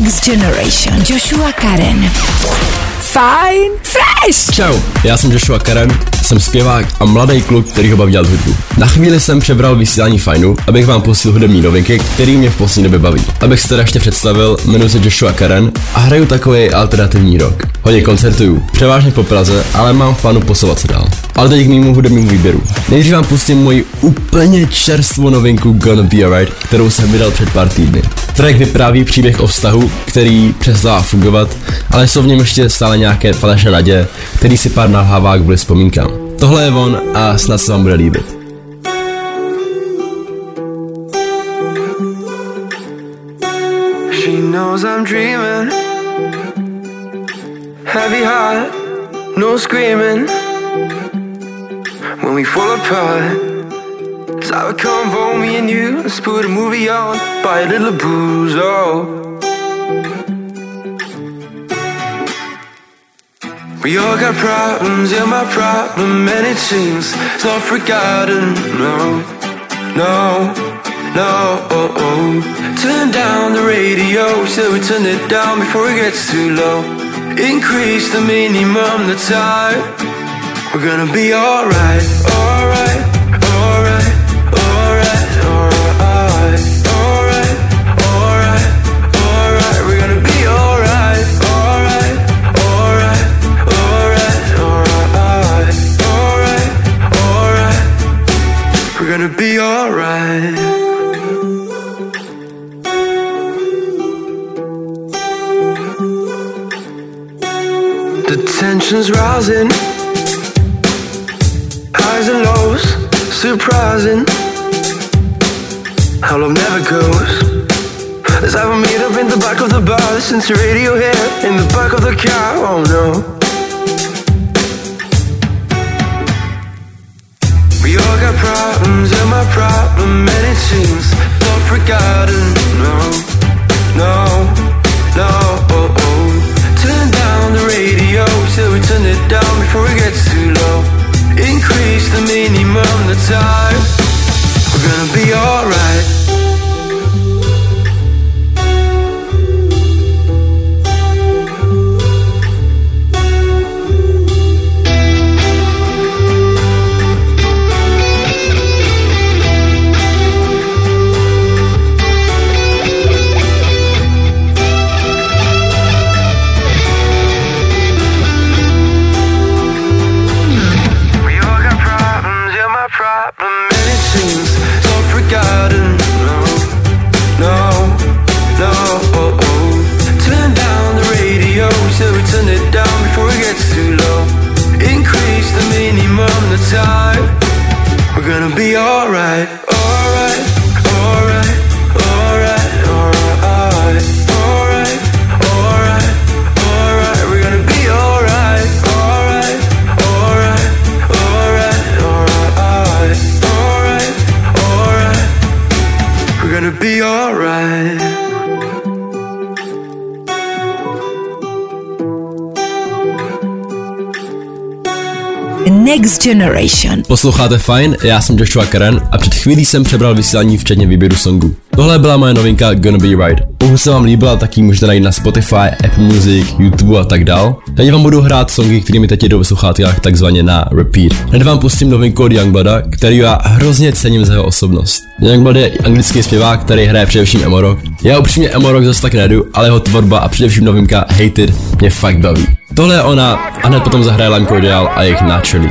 Next Generation. Joshua Curran. Fine Fresh! Čau, já jsem Joshua Curran, jsem zpěvák a mladý kluk, který ho baví dělat hudbu. Na chvíli jsem přebral vysílání Fajnu, abych vám pustil hudební novinky, který mě v poslední době baví. Abych se teda ještě představil, jmenuji se Joshua Karen a hraju takový alternativní rock. Hodně koncertuju, převážně po Praze, ale mám v plánu posouvat se dál. Ale teď k mému hudebnímu výběru. Nejdřív vám pustím moji úplně čerstvou novinku Gonna Be Alright, kterou jsem vydal před pár týdny. Track vypráví příběh o vztahu, který přestává fungovat, ale jsou v něm ještě stále nějaké falešné naděje, který si pár nalhává kvůli vzpomínkám. Tohle je on a snad se vám bude líbit. She knows I'm dreaming. Heavy heart, no screaming. When we fall apart, so I would come home, me and you, let's put a movie on, buy a little booze, oh. We all got problems, yeah, my problem, and it seems it's not forgotten. No, no, no. Oh, oh. Turn down the radio, so we turn it down before it gets too low. Increase the minimum, the time. We're gonna be alright, alright, gonna be alright. The tension's rising, highs and lows, surprising. How love never goes. Let's have a meet up in the back of the bar, listen to radio here in the back of the car. Oh no. Problems, yeah, my problem, and it seems not forgotten. No, no, no. Oh, oh. Turn down the radio, so we turn it down before it gets too low. Increase the minimum, the time. We're gonna be alright. Gonna be alright, alright, Next Generation. Posloucháte fajn, já jsem Joshua Karen a před chvílí jsem přebral vysílání včetně výběru songu. Tohle byla moje novinka Gonna Be Right. Pokud se vám líbila, tak ji můžete najít na Spotify, Apple Music, YouTube a tak dál. Teď vám budu hrát songy, kterými teď jdou ve sluchátkách takzvaně na repeat. Hned vám pustím novinku od Youngblada, který já hrozně cením za jeho osobnost. Youngblood je anglický zpěvák, který hraje především emo rock. Já upřímně emo rock zase tak nedu, ale jeho tvorba a především novinka Hated mě fakt baví. Tohle je ona a hned potom zahraje Lime Cordial a jejich Naturally.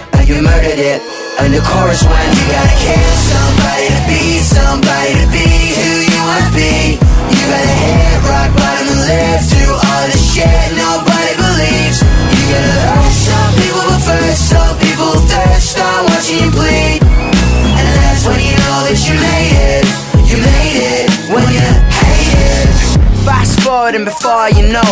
you murdered it. And the chorus went You gotta kill somebody to be somebody to be who you wanna be. You gotta hit rock bottom and live through all the shit nobody believes. You gotta hurt some people but first some people thirst. On watching you bleed. And that's when you know that you made it. You made it when you hate it Fast forward and before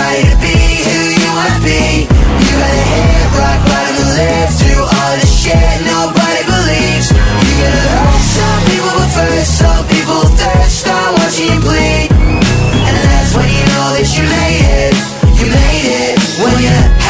to be who you wanna be. You gotta hit rock bottom and live through all the shit nobody believes. You gotta hurt some people, but first some people thirst on watching you bleed. And that's when you know that you made it. You made it when you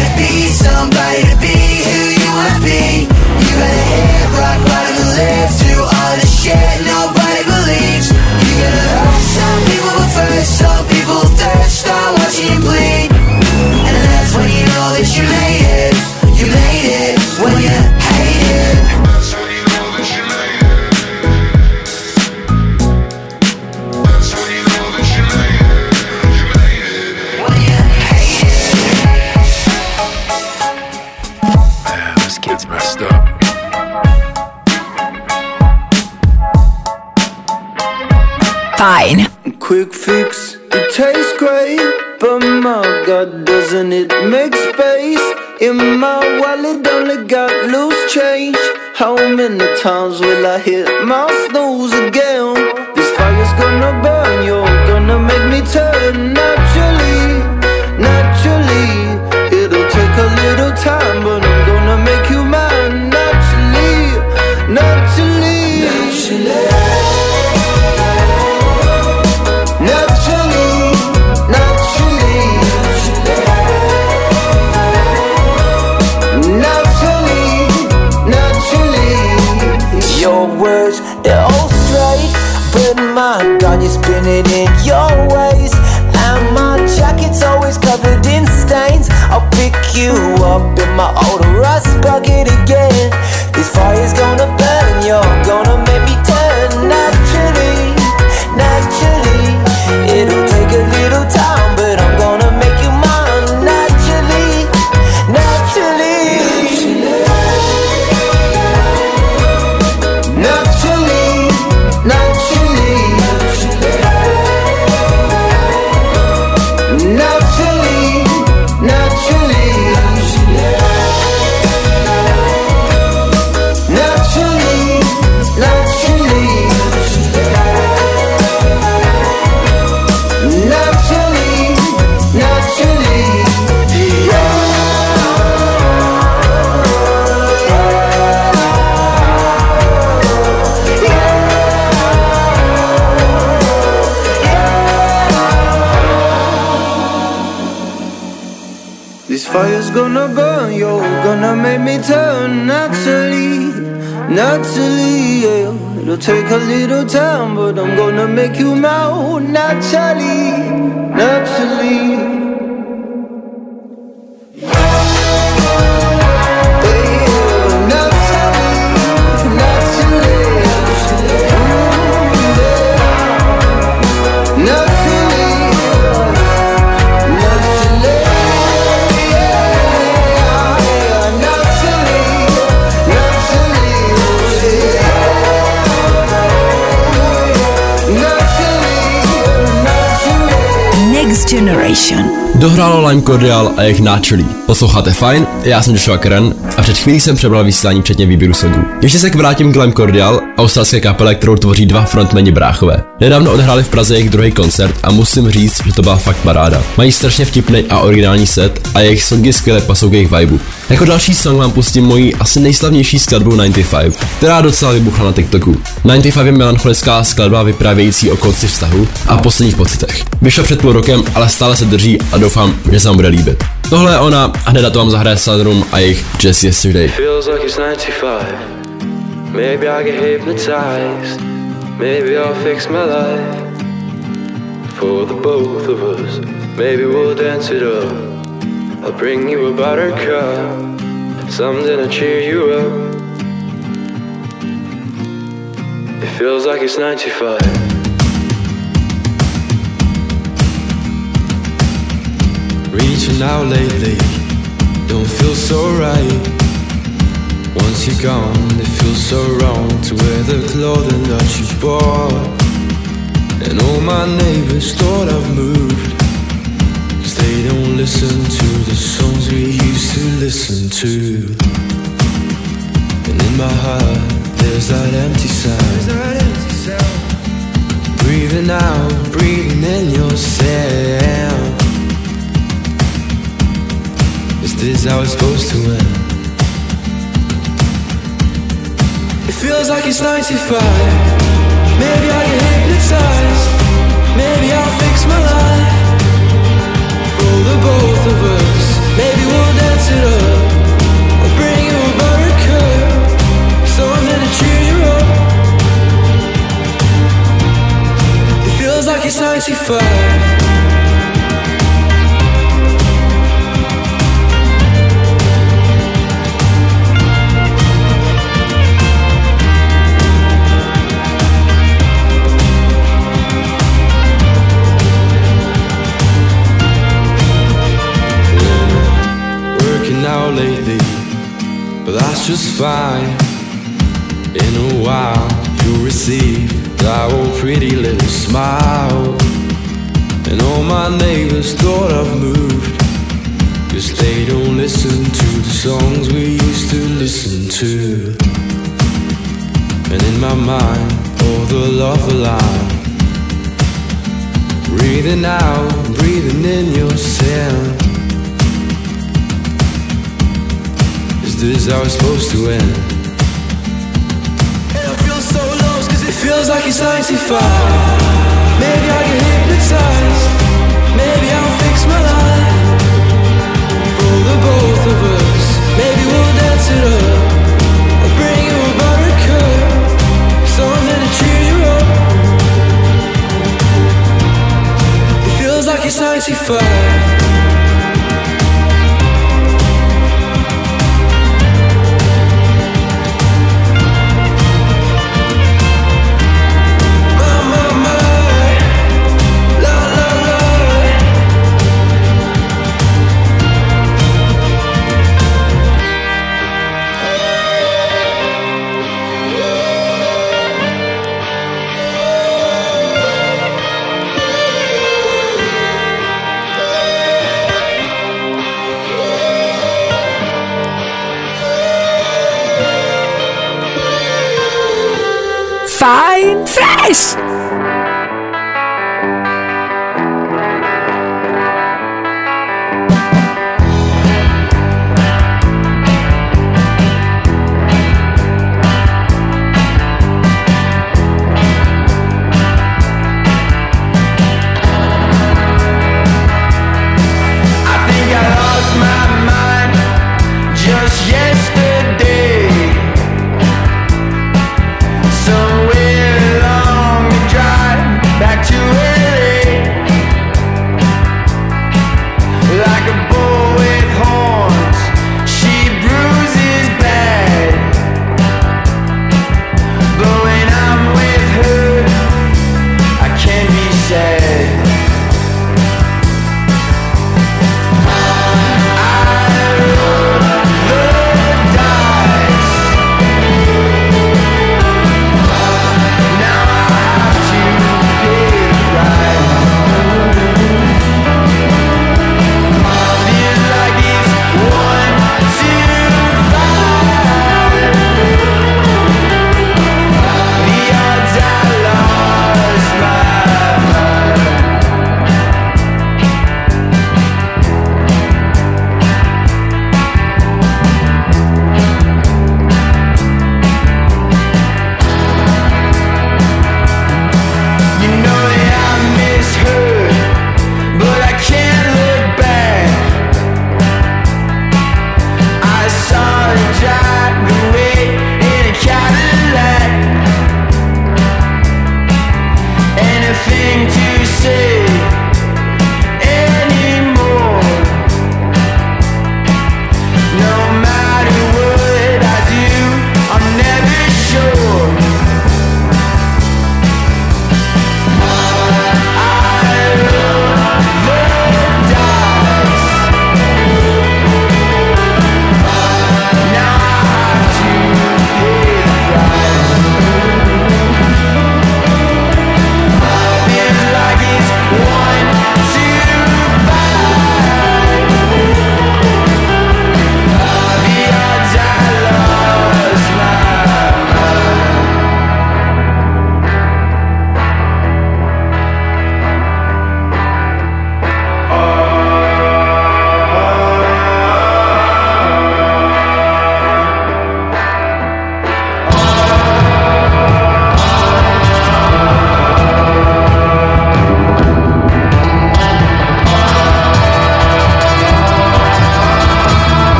to be somebody to be who you wanna be. You gotta hit rock bottom and live through all the shit nobody believes. You gotta hurt some people, but first some people thirst Quick fix, it tastes great, but my God, doesn't it make space? In my wallet, only got loose change. How many times will I hit my snooze again? Yeah. It'll take a little time, but I'm gonna make you melt naturally, naturally. Generation. Dohrálo Lime Cordial a jejich Naturally. Posloucháte fajn, já jsem Joshua Karen a před chvílí jsem přebral vysílání předně výběru songů. Ještě se k vrátím k Lime Cordial, australské kapele, kterou tvoří dva frontmeni bráchové. Nedávno odhráli v Praze jejich druhý koncert a musím říct, že to byla fakt paráda. Mají strašně vtipný a originální set a jejich songy skvěle pasou k jejich vibu. Jako další song vám pustím moji asi nejslavnější skladbu 95, která docela vybuchla na TikToku. 95 je melancholická skladba vyprávějící o konci vztahu a posledních pocitech. Vyšla před půl rokem, ale stále se drží a doufám, že se vám bude líbit. Tohle je ona a hned to vám zahraje Sunroom a jejich Just Yesterday. Feels like it's 95. Maybe I get hypnotized. Maybe I'll fix my life for the both of us. Maybe we'll dance it up. I'll bring you a buttercup, something to cheer you up. It feels like it's 95. Reaching out lately, don't feel so right. Once you're gone, it feels so wrong to wear the clothing that you bought. And all my neighbors thought I've moved. Cause they don't listen to the songs we used to listen to. And in my heart, there's that empty sound. Breathing out, Is how it's supposed to end? It feels like it's 95 Maybe I get hypnotized. Maybe I'll fix my life. For the both of us. Maybe we'll dance it up. I'll bring you a to cheer you up. It feels like it's 95 lately, but that's just fine. In a while, you'll receive that old pretty little smile. And all my neighbors thought I've moved, cause they don't listen to the songs we used to listen to. And in my mind, all the love alive. Breathing out, breathing in your this how it's supposed to end? And I feel so lost cause it feels like it's 95 Maybe I get hypnotized. Maybe I'll fix my life. For the both of us. Maybe we'll dance it up. I'll bring you a buttercup. Something to cheer you up. It feels like it's 95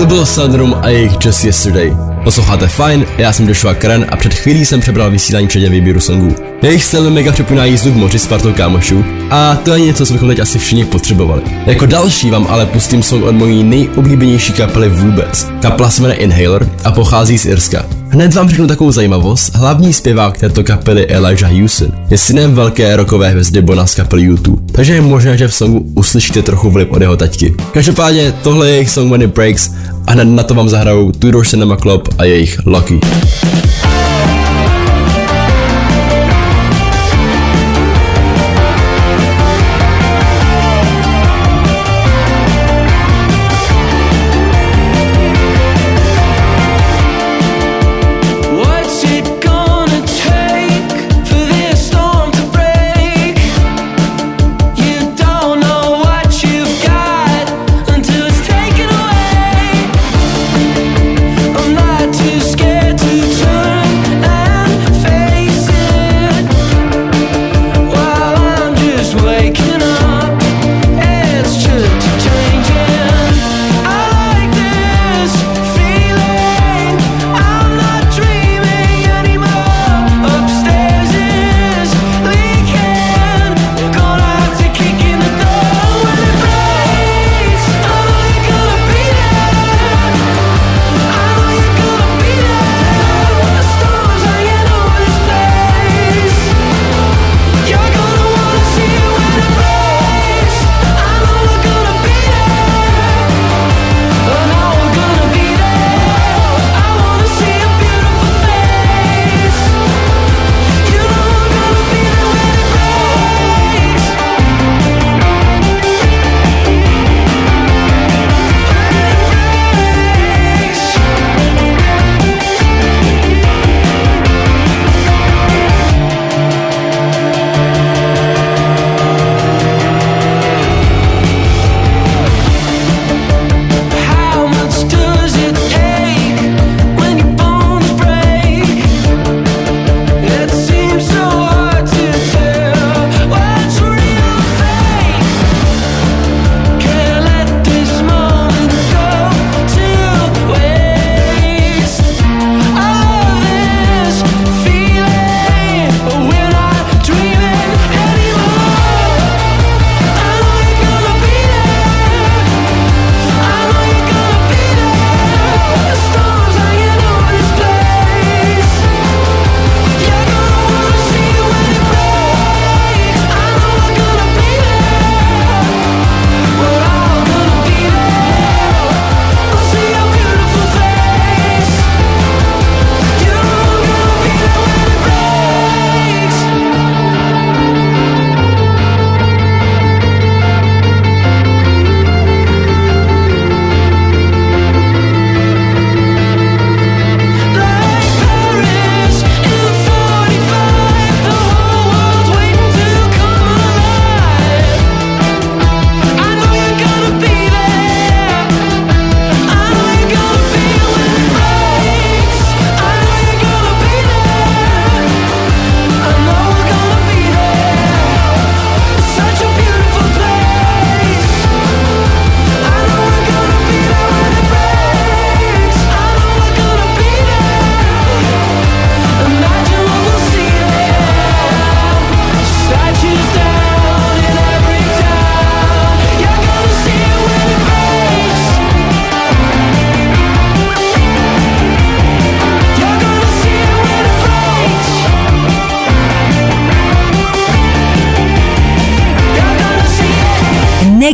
To bylo Sandrum a jejich Just Yesterday. Posloucháte fajn, já jsem Joshua Karen a před chvílí jsem přebral vysílání předně výběru songů. Jejich styl mi mega připomíná jízdu v moři s partou kámošů a to je něco, co bychom teď asi všichni potřebovali. Jako další vám ale pustím song od mojí nejoblíbenější kapely vůbec. Kapla se jmenuje Inhaler a pochází z Irska. Hned vám řeknu takovou zajímavost, hlavní zpěvák této kapely Elijah Houston je synem velké rokové hvězdy Bona z kapely YouTube, takže je možné, že v songu uslyšíte trochu vliv od jeho taťky. Každopádně tohle je jejich song When It Breaks a hned na to vám zahrajou Tudor Cinema Club a jejich Lucky.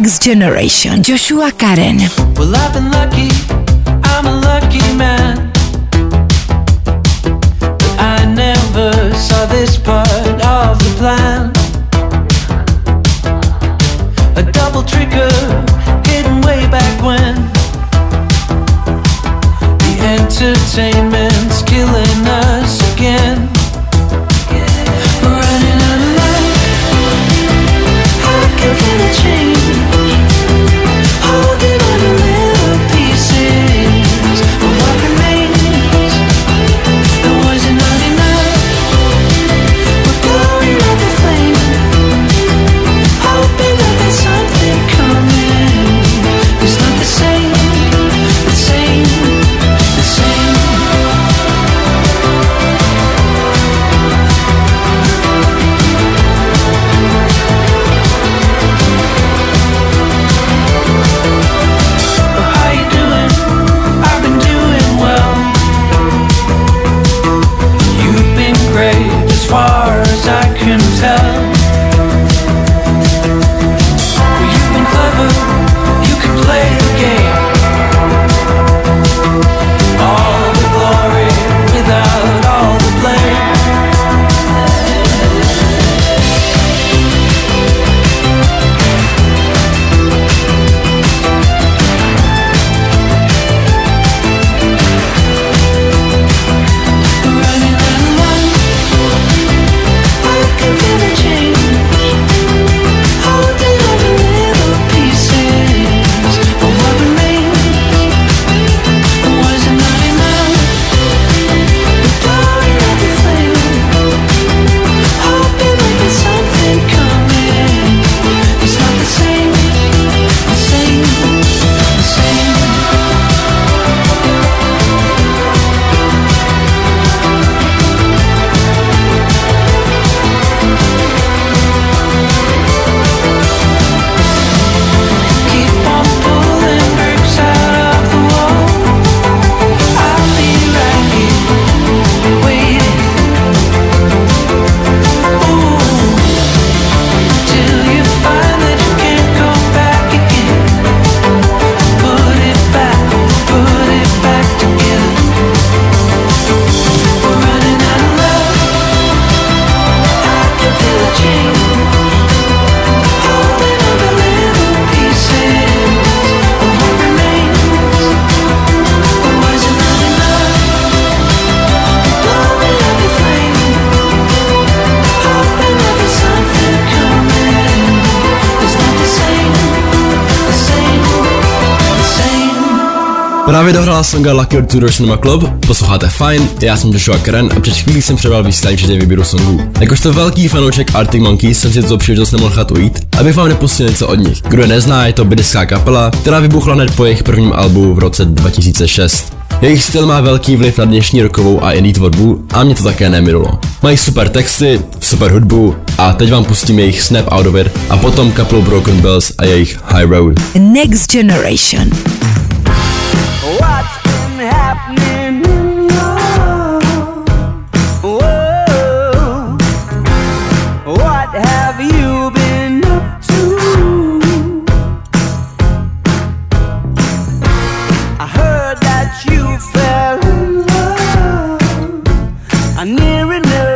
Next Generation, Joshua Curran. Well, I've been lucky, I'm a lucky man. But I never saw this part of the plan. A double trigger hidden way back when. The entertainment. Právě dohrála songa Lucky Tour Cinema Club, posloucháte fajn, já jsem Joshua Karen a před chvílí jsem přebral vysílání včetně výběru songů. Jakožto velký fanoušek Arctic Monkeys jsem si to příležitost nemohl chat ujít, abych vám nepustil něco od nich. Kdo je nezná, je to britská kapela, která vybuchla hned po jejich prvním albu v roce 2006. Jejich styl má velký vliv na dnešní rokovou a indie tvorbu a mě to také neminulo. Mají super texty, super hudbu a teď vám pustím jejich Snap Out of It a potom kapelu Broken Bells a jejich High Road. Next Generation. What's been happening in your world? What have you been up to? I heard that you fell in love. I.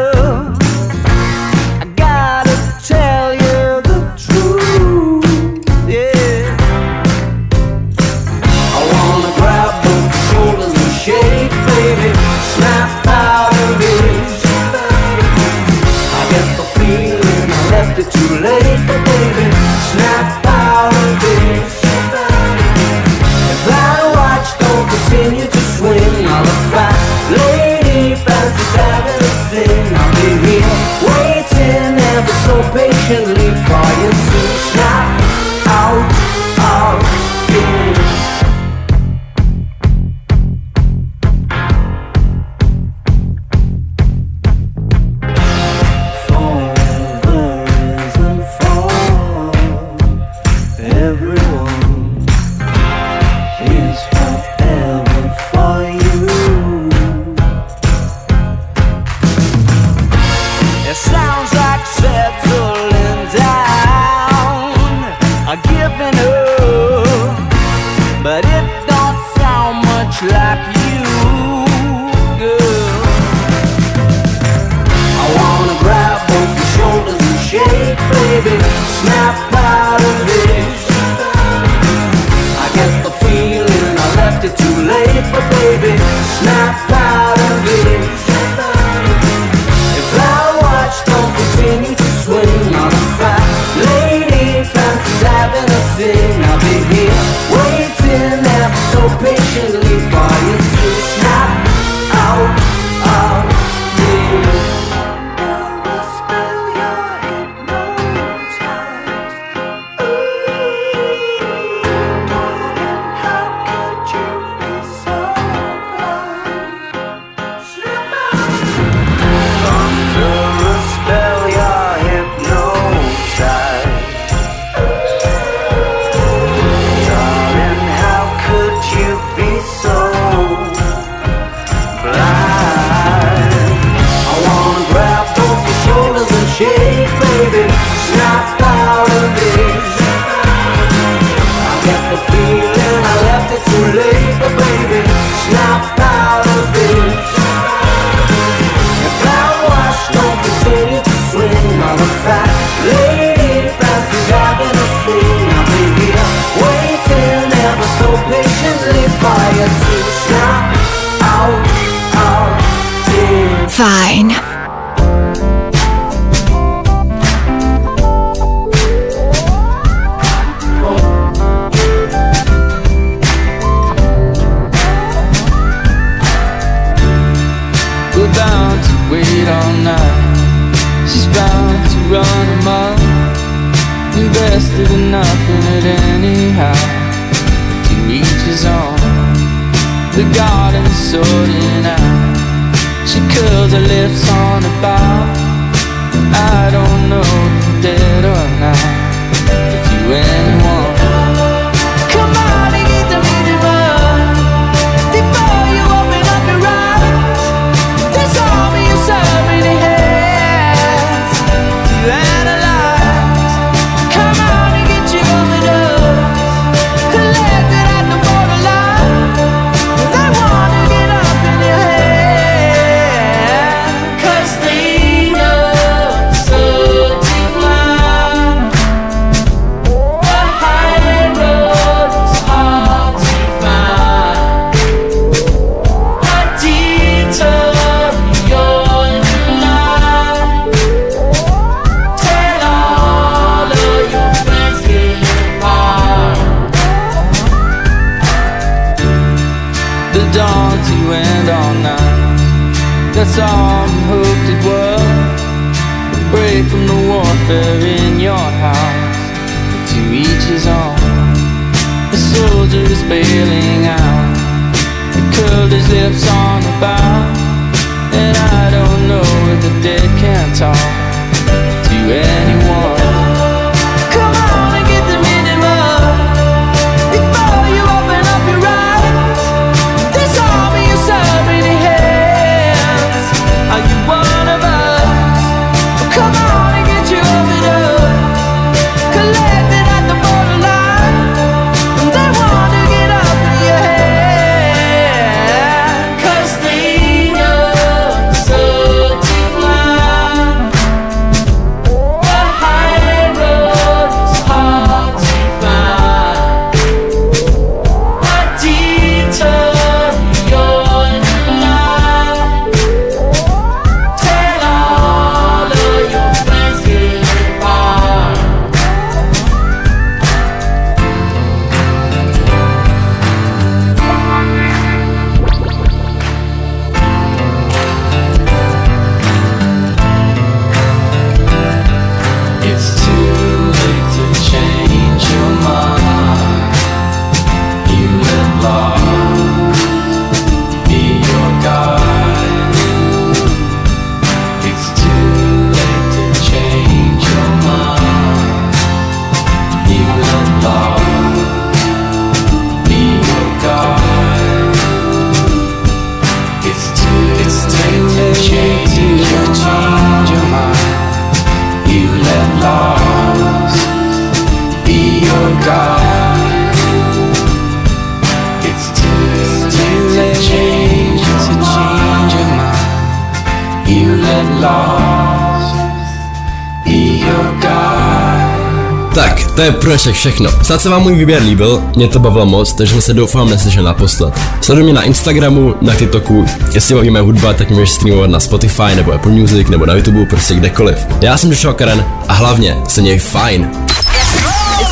Invested in nothing at anyhow. To each his own. The garden's sorting out. She curls her lips on a bar. I don't know if you're dead or not. If you anyone. Your guide. It's too, too late to change, to change your mind. You let loss be your guide. Tak, to je pro dnešek všechno. Snad se vám můj výběr líbil, mě to bavilo moc, takže se doufám neslyšeli naposled. Sleduj mě na Instagramu, na TikToku, jestli baví moje hudba, tak mě můžeš streamovat na Spotify nebo Apple Music nebo na YouTube, prostě kdekoliv. Já jsem Joshua Karen a hlavně se měj fajn.